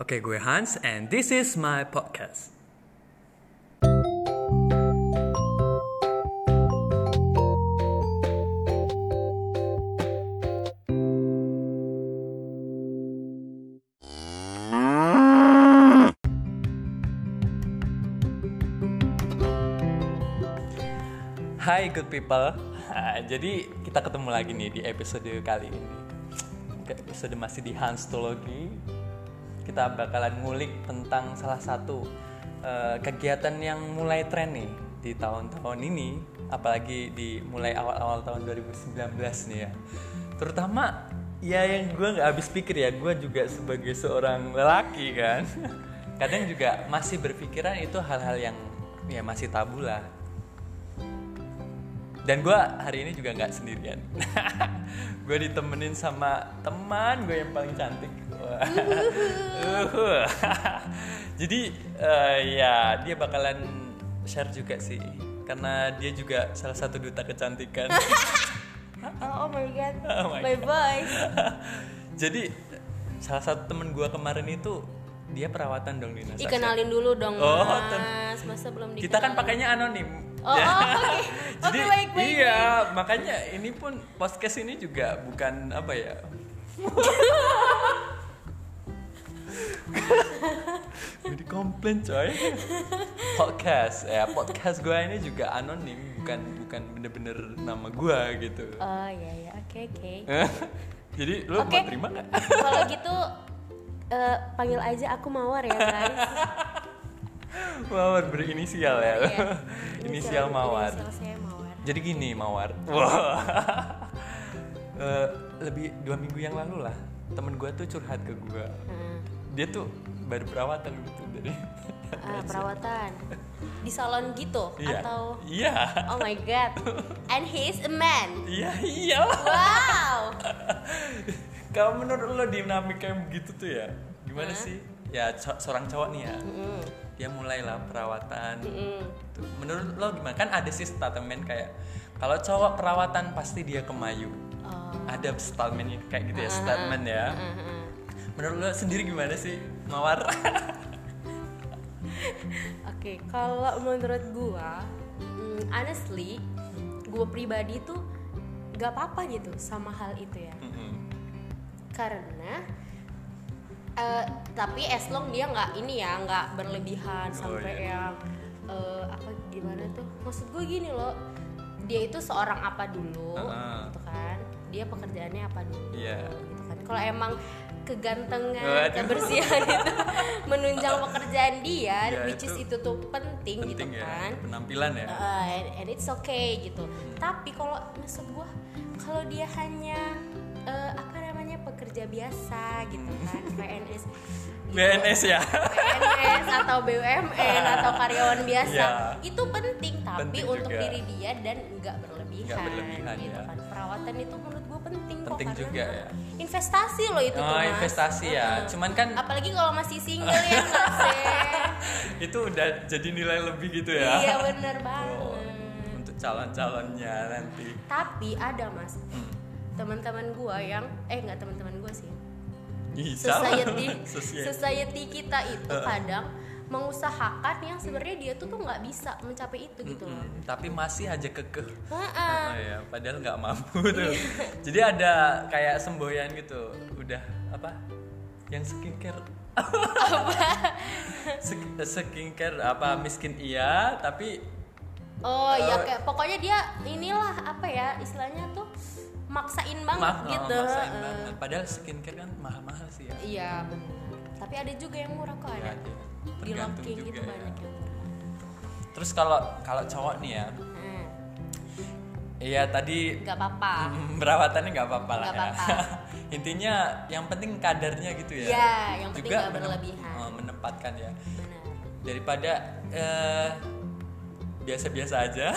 Oke, gue Hans and this is my podcast. Hai good people. Ah, Jadi kita ketemu lagi nih di episode kali ini. Episode masih di Hanstologi. Kita bakalan ngulik tentang salah satu eh, kegiatan yang mulai tren nih di tahun-tahun ini, apalagi di mulai awal-awal tahun 2019 nih ya. Terutama ya yang gue nggak habis pikir ya, gue juga sebagai seorang lelaki kan, kadang juga masih berpikiran itu hal-hal yang ya masih tabu lah dan gue hari ini juga nggak sendirian gue ditemenin sama teman gue yang paling cantik. Uhuh. jadi eh, ya dia bakalan share juga sih karena dia juga salah satu duta kecantikan Oh, oh my god, Oh my my God. voice. jadi salah satu temen gue kemarin itu dia perawatan dong Dina Ih, Sasha. kenalin dulu dong, Oh, Mas. Masa belum dikenal? kita kan pakainya anonim Oh, Ya. oh, oke. jadi Oke, baik, baik, iya makanya ini pun podcast ini juga bukan apa ya jadi komplain coy podcast ya podcast gue ini juga anonim bukan bukan bener-bener nama gue gitu Oh, iya, iya. Oke, oke. jadi lo Oke. mau terima nggak Kalau gitu, eh, panggil aja aku Mawar ya, guys. mawar berinisial ya Iya. inisial mawar Inisial saya Mawar. Jadi gini Mawar, wah, Eh, lebih dua minggu yang lalu lah temen gue tuh curhat ke gue. Hmm. Dia tuh baru perawatan gitu dari. Ah, perawatan di salon gitu Iya. atau Iya. Oh my god. And he is a man. Iya iya. Wow. Kalau menurut lo dinamika yang begitu tuh ya, gimana Hah? sih? Ya co- seorang cowok nih ya, Mm, dia mulailah perawatan. mm. Tuh, Menurut lo gimana? Kan ada sih statement kayak kalau cowok perawatan pasti dia kemayu. Oh. Ada statement kayak gitu ya, Ah, statement ya. ah. Menurut lo sendiri gimana sih, Mawar? Oke, kalau menurut gua, mm, honestly, gua pribadi tuh gak apa-apa gitu sama hal itu ya. Mm-mm. Karena eh, tapi as long dia nggak ini ya, nggak berlebihan Oh, sampai iya. yang eh, apa gimana tuh? Maksud gue gini loh, dia itu seorang apa dulu, Ah. gitu kan? Dia pekerjaannya apa dulu, Iya. gitu kan? Kalau emang kegantengan, Waduh. kebersihan itu menunjang pekerjaan dia, Ya, which is itu tuh penting, gitu Penting ya, kan? penampilan ya. Uh, and, and it's okay gitu. Tapi kalau maksud gua kalau dia hanya uh, apa namanya pekerja biasa gitu kan, PNS gitu. BNS ya. PNS atau BUMN atau karyawan biasa Ya. itu penting tapi Penting untuk juga. diri dia dan nggak berlebihan, Nggak berlebihan, gitu ya. kan perawatan itu menurut gue penting, kok Penting karena juga, ya. investasi loh itu tuh, Oh, Mas. investasi ya. Heeh. Cuman kan apalagi kalau masih single ya nggak sih itu udah jadi nilai lebih gitu ya. iya bener banget Oh, untuk calon-calonnya nanti. tapi ada mas Hmm. teman-teman gua yang eh nggak teman-teman gua sih. society Society. kita itu kadang mengusahakan yang sebenarnya dia tuh tuh nggak bisa mencapai itu gitu loh tapi masih aja kekeh. Heeh. Oh, ya, padahal nggak mampu tuh. Iya. Jadi ada kayak semboyan gitu. Udah apa? Yang skincare. Sek- skincare apa miskin iya, tapi oh ya Eh. kayak pokoknya dia inilah apa ya istilahnya tuh maksain banget mah gitu maksain Heeh. banget. Padahal skincare kan mahal-mahal sih ya. iya benar tapi ada juga yang murah kok Ya, ada ada. di Tergantung Locking juga gitu ya. banyak yang murah Terus kalau kalau cowok nih ya, Hmm, iya tadi nggak apa-apa perawatannya nggak apa-apa lah ya. apa-apa. Intinya yang penting kadarnya gitu ya. Iya, yang penting Juga menem- berlebihan. oh, menempatkan ya. benar Daripada eh, biasa-biasa aja.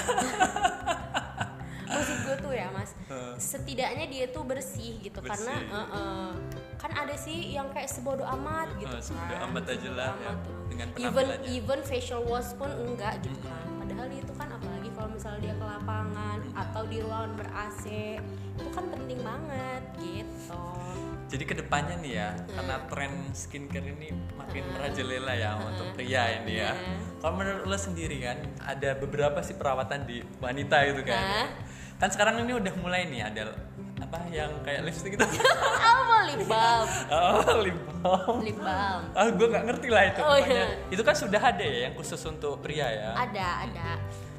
maksud gue tuh ya mas setidaknya dia tuh bersih gitu Bersih. karena eh, eh, kan ada sih yang kayak sebodoh amat gitu kan. sebodoh amat aja lah ya, tuh. dengan even even facial wash pun enggak gitu kan. Padahal itu kan apalagi kalau misalnya dia ke lapangan atau di ruangan ber AC itu kan penting banget gitu Jadi ke depannya nih ya, karena tren skincare ini makin merajalela ya untuk pria ini ya. Kalau menurut lo sendiri kan, ada beberapa sih perawatan di wanita itu kan. Hah? Kan sekarang ini udah mulai nih ada apa yang kayak lipstick itu. apa lip balm oh, lip balm. lip balm Ah, gue nggak ngerti lah itu. Oh, pokoknya. iya. Itu kan sudah ada ya yang khusus untuk pria ya. ada ada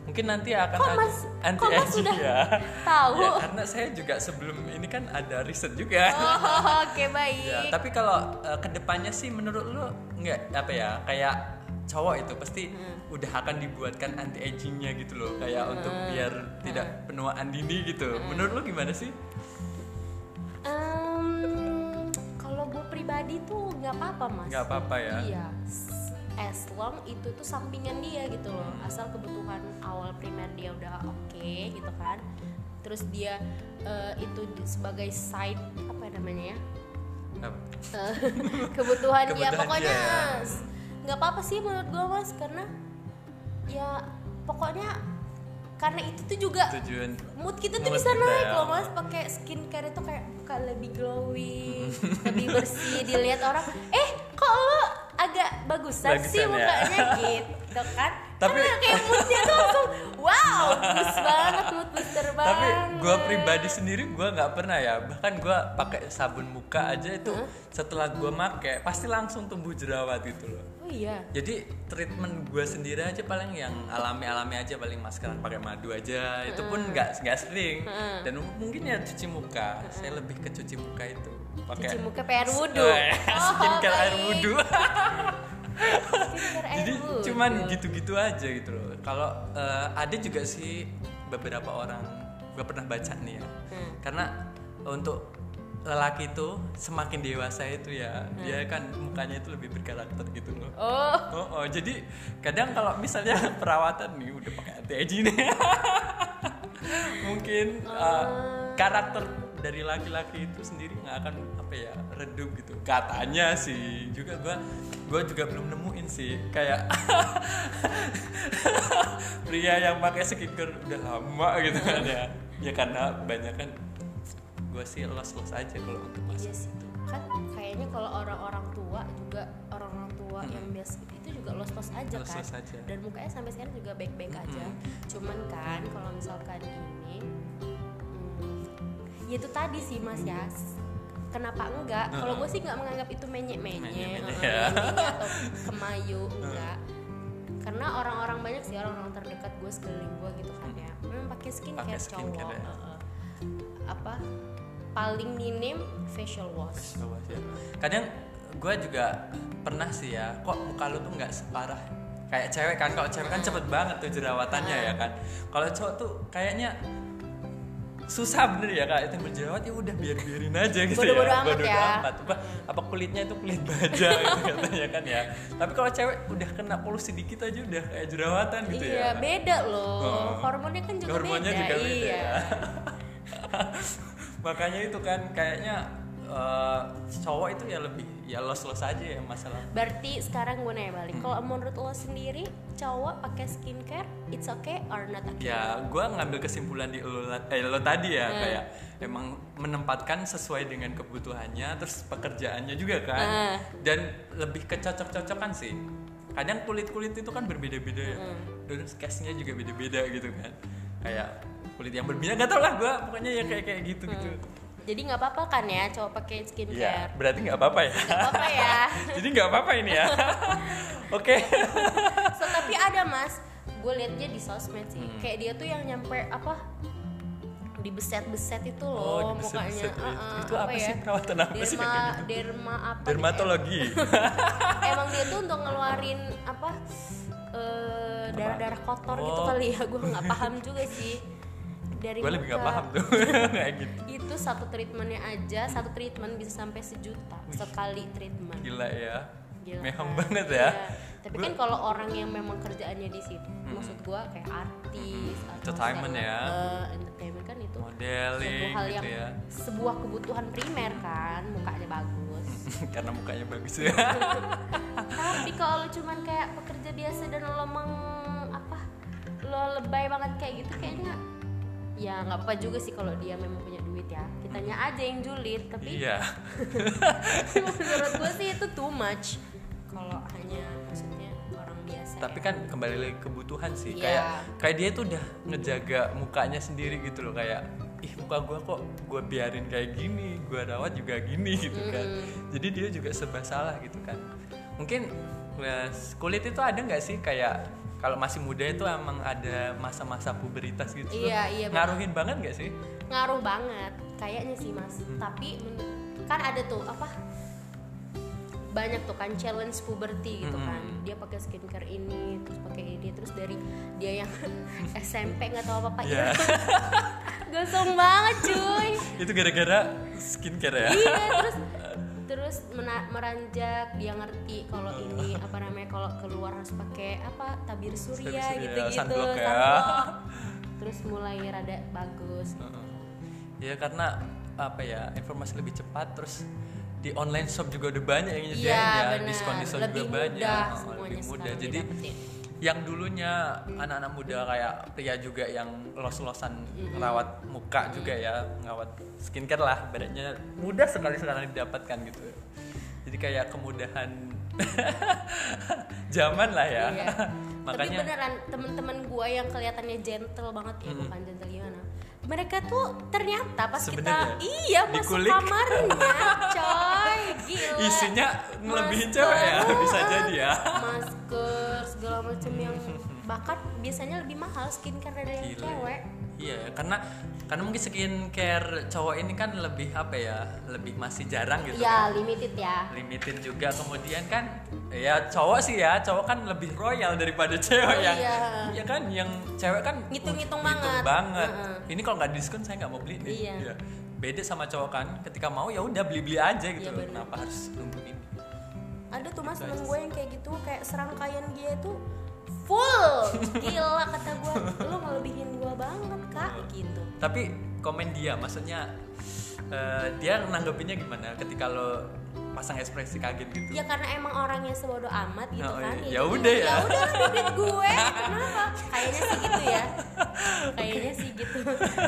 Mungkin nanti akan Kok ada Mas- anti kok Mas aging sudah ya. tahu? Ya, karena saya juga sebelum ini kan ada riset juga. oh, oke baik Ya, tapi kalau uh, ke depannya sih menurut lu nggak apa ya kayak cowok itu pasti Hmm. udah akan dibuatkan anti agingnya gitu loh kayak untuk Hmm. biar tidak penuaan dini gitu. Menurut lu gimana sih? Em, kalau gue pribadi tuh nggak apa-apa mas Nggak apa-apa ya. iya S- as long itu tuh sampingan dia gitu loh asal kebutuhan awal primer dia udah oke gitu kan terus dia eh, itu sebagai side apa namanya ya Apa? Eh, kebutuhan dia Kebutuhan pokoknya ya. nggak apa-apa sih menurut gue mas karena ya pokoknya karena itu tuh juga Tujuan mood kita tuh Mood bisa kita naik ya. loh mas pakai skincare itu kayak muka lebih glowing lebih bersih dilihat orang eh kok lo agak bagusan, sih ya. mukanya gitu kan. Tapi- karena kayak moodnya tuh langsung wow boost banget mood booster banget tapi gue pribadi sendiri gue nggak pernah ya. Bahkan gue pakai sabun muka aja itu setelah gue make pasti langsung tumbuh jerawat gitu loh. Oh iya. Jadi treatment gue sendiri aja paling yang alami-alami aja paling maskeran pakai madu aja itu pun nggak nggak sering. Dan mungkin ya cuci muka. Saya lebih ke cuci muka itu. Pakai cuci muka pakai air wudhu. Oh, skincare air wudhu jadi cuman gitu-gitu aja gitu loh. Kalau eh, ada juga sih beberapa orang gue pernah baca nih ya. Hmm. karena untuk lelaki itu semakin dewasa itu ya dia kan mukanya itu lebih berkarakter gitu loh. Oh. Oh, oh, jadi kadang kalau misalnya perawatan nih udah pakai anti nih, mungkin uh, karakter dari laki-laki itu sendiri nggak akan ya redup gitu. Katanya sih juga gua gua juga belum nemuin sih. Kayak pria yang pakai skincare udah lama gitu kan ya. Ya karena banyak kan gue sih los-los aja kalau untuk iya masuk sih kan kayaknya kalau orang-orang tua juga orang-orang tua yang biasa itu juga los-los aja kan. Los-los aja. dan mukanya sampai sekarang juga baik-baik aja. Cuman kan kalau misalkan ini hmm, ya itu tadi sih mas ya kenapa enggak? Kalau gue sih nggak menganggap itu ya. menyek atau kemayu enggak. Karena orang-orang banyak sih orang-orang terdekat gue sekeliling gue gitu kan ya. Memang pakai skincare, skincare cowok. ya. apa? Paling minim facial wash. Bawah ya. Kadang gue juga pernah sih ya, kok muka lu tuh nggak separah kayak cewek kan. Kalau cewek kan cepet banget tuh jerawatannya ya kan. Kalau cowok tuh kayaknya susah bener ya kak itu berjerawat ya udah biar biarin aja gitu Bodo-bodo ya amat Bodo-bodo ya. amat. apa, apa kulitnya itu kulit baja gitu katanya kan ya tapi kalau cewek udah kena polusi dikit aja udah kayak jerawatan gitu iya ya beda loh Oh. hormonnya kan juga hormonnya beda juga beda iya ya. makanya itu kan kayaknya eh, cowok itu ya lebih ya los los aja ya masalah berarti sekarang gue nanya Hmm. balik kalau menurut lo sendiri cowok pakai skincare it's okay or not okay ya gue ngambil kesimpulan di lo, eh, lo tadi ya Hmm. kayak emang menempatkan sesuai dengan kebutuhannya terus pekerjaannya juga kan Hmm. dan lebih ke cocok-cocokan sih kadang kulit-kulit itu kan berbeda-beda ya Hmm. dan case-nya juga beda-beda gitu kan kayak kulit yang berbeda gak tau lah gue pokoknya ya kayak kayak gitu gitu jadi nggak apa-apa kan ya cowok pakai Iya, skincare berarti nggak apa-apa ya. Nggak apa ya Jadi nggak apa-apa ini ya. Oke. so tapi ada mas gue liatnya di sosmed sih Hmm. kayak dia tuh yang nyampe apa di beset-beset itu Oh, loh mukanya dibeset-beset ya. Uh-uh, Itu apa sih? Perawatan apa sih derma kayak gitu? derma apa Dermatologi. emang dia tuh untuk ngeluarin apa eh, darah-darah kotor gitu Oh. kali ya gue nggak paham juga sih dari Gue lebih muka. paham tuh kayak gitu. itu satu treatmentnya aja satu treatment bisa sampai sejuta sekali treatment Gila ya. Gila Mehong kan? banget ya. Iya. tapi kan kalau orang yang memang kerjaannya di situ maksud gue kayak artis atau Entertainment ya. eh, entertainment kan itu Modeling sebuah hal gitu yang ya. sebuah kebutuhan primer kan mukanya bagus Karena mukanya bagus ya. tapi kalau cuman kayak pekerja biasa dan lo meng apa lo lebay banget kayak gitu kayaknya ya nggak apa juga sih kalau dia memang punya duit ya. Kitanya aja yang julid tapi iya. menurut gue sih itu too much. Kalau hanya maksudnya orang biasa tapi ya. kan kembali lagi kebutuhan sih. Iya. kayak kayak dia tuh udah ngejaga mukanya sendiri gitu loh. Kayak ih muka gua kok gue biarin kayak gini gua rawat juga gini gitu kan. Jadi dia juga serba salah gitu kan. Mungkin ya, kulit itu ada nggak sih kayak kalau masih muda itu emang ada masa-masa puberitas gitu. Loh. Iya, iya, ngaruhin banget nggak sih? Ngaruh banget kayaknya sih mas. Tapi men- kan ada tuh apa banyak tuh kan challenge puberty gitu kan. Dia pakai skincare ini terus pakai ini terus dari dia yang SMP nggak tahu apa apa Iya. gosong banget cuy. Itu gara-gara skincare ya? Iya terus terus mena- meranjak dia ngerti kalau ini apa namanya kalau keluar harus pakai apa tabir surya Tabir surya, gitu gitu sunblock ya. terus mulai rada bagus Heeh. ya karena apa ya informasi lebih cepat terus di online shop juga udah banyak yang nyediain Iya, ya benar. diskon diskon Lebih juga banyak mudah Oh, semuanya lebih mudah jadi didapetin. Yang dulunya anak-anak muda kayak pria juga yang los-losan ngerawat muka juga ya ngerawat skincare lah badannya mudah sekali sekarang didapatkan gitu jadi kayak kemudahan zaman lah ya Iya. makanya Tapi beneran temen-temen gua yang kelihatannya gentle banget ya, bukan gentle gimana? Mereka tuh ternyata pas Sebenarnya, kita iya masuk dikulik. kamarnya, coy, gila. isinya ngelebihin Masker. cewek ya bisa jadi ya Masker segala macam yang bahkan biasanya lebih mahal skincare dari yang Gila. cewek. Iya, karena karena mungkin skincare cowok ini kan lebih apa ya, lebih masih jarang gitu. Ya, kan. limited ya. Limited juga kemudian kan ya cowok sih ya, cowok kan lebih royal daripada cewek Oh, yang iya. ya kan yang cewek kan Ngitung-ngitung uh, banget. banget. Heeh. Ini kalau nggak diskon saya nggak mau beli nih. Iya. Beda sama cowok kan, ketika mau ya udah beli-beli aja gitu. Iya, loh. Kenapa harus nunggu ini? Ada tuh mas temen gue yang kayak gitu kayak serangkaian dia tuh full. Gila kata gue. Lu ngelebihin gue banget kak. Gitu. Tapi komen dia, maksudnya eh, dia nanggepinnya gimana ketika lo pasang ekspresi kaget gitu? ya karena emang orangnya sebodoh amat gitu Oh, kan. iya. Ya udah ya. ya udah duit gue. Kenapa? Kayaknya sih gitu ya. Kayaknya sih gitu.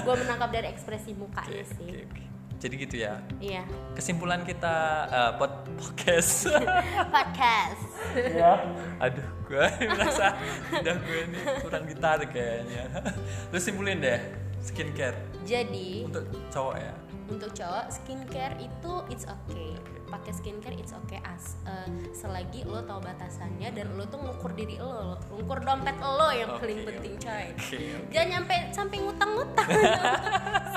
Gue menangkap dari ekspresi mukanya Oke, sih. oke, oke. Jadi gitu ya. iya Kesimpulan kita eh, pod podcast. podcast ya. Aduh, gue merasa udah gue ini kurang ditarik kayaknya. Terus simpulin deh skincare jadi untuk cowok ya. untuk cowok skincare itu it's okay pakai skincare it's okay as eh, selagi lo tahu batasannya dan lo tuh ngukur diri lo lo- ngukur dompet lo yang Oke, paling penting coy Oke. oke. jangan nyampe sampai ngutang-ngutang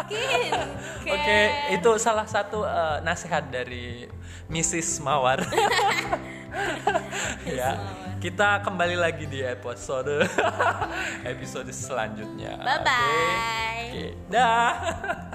skin Oke, itu salah satu eh, nasihat dari Mrs. Mawar. ya, kita kembali lagi di episode episode selanjutnya. bye bye Oke, dah.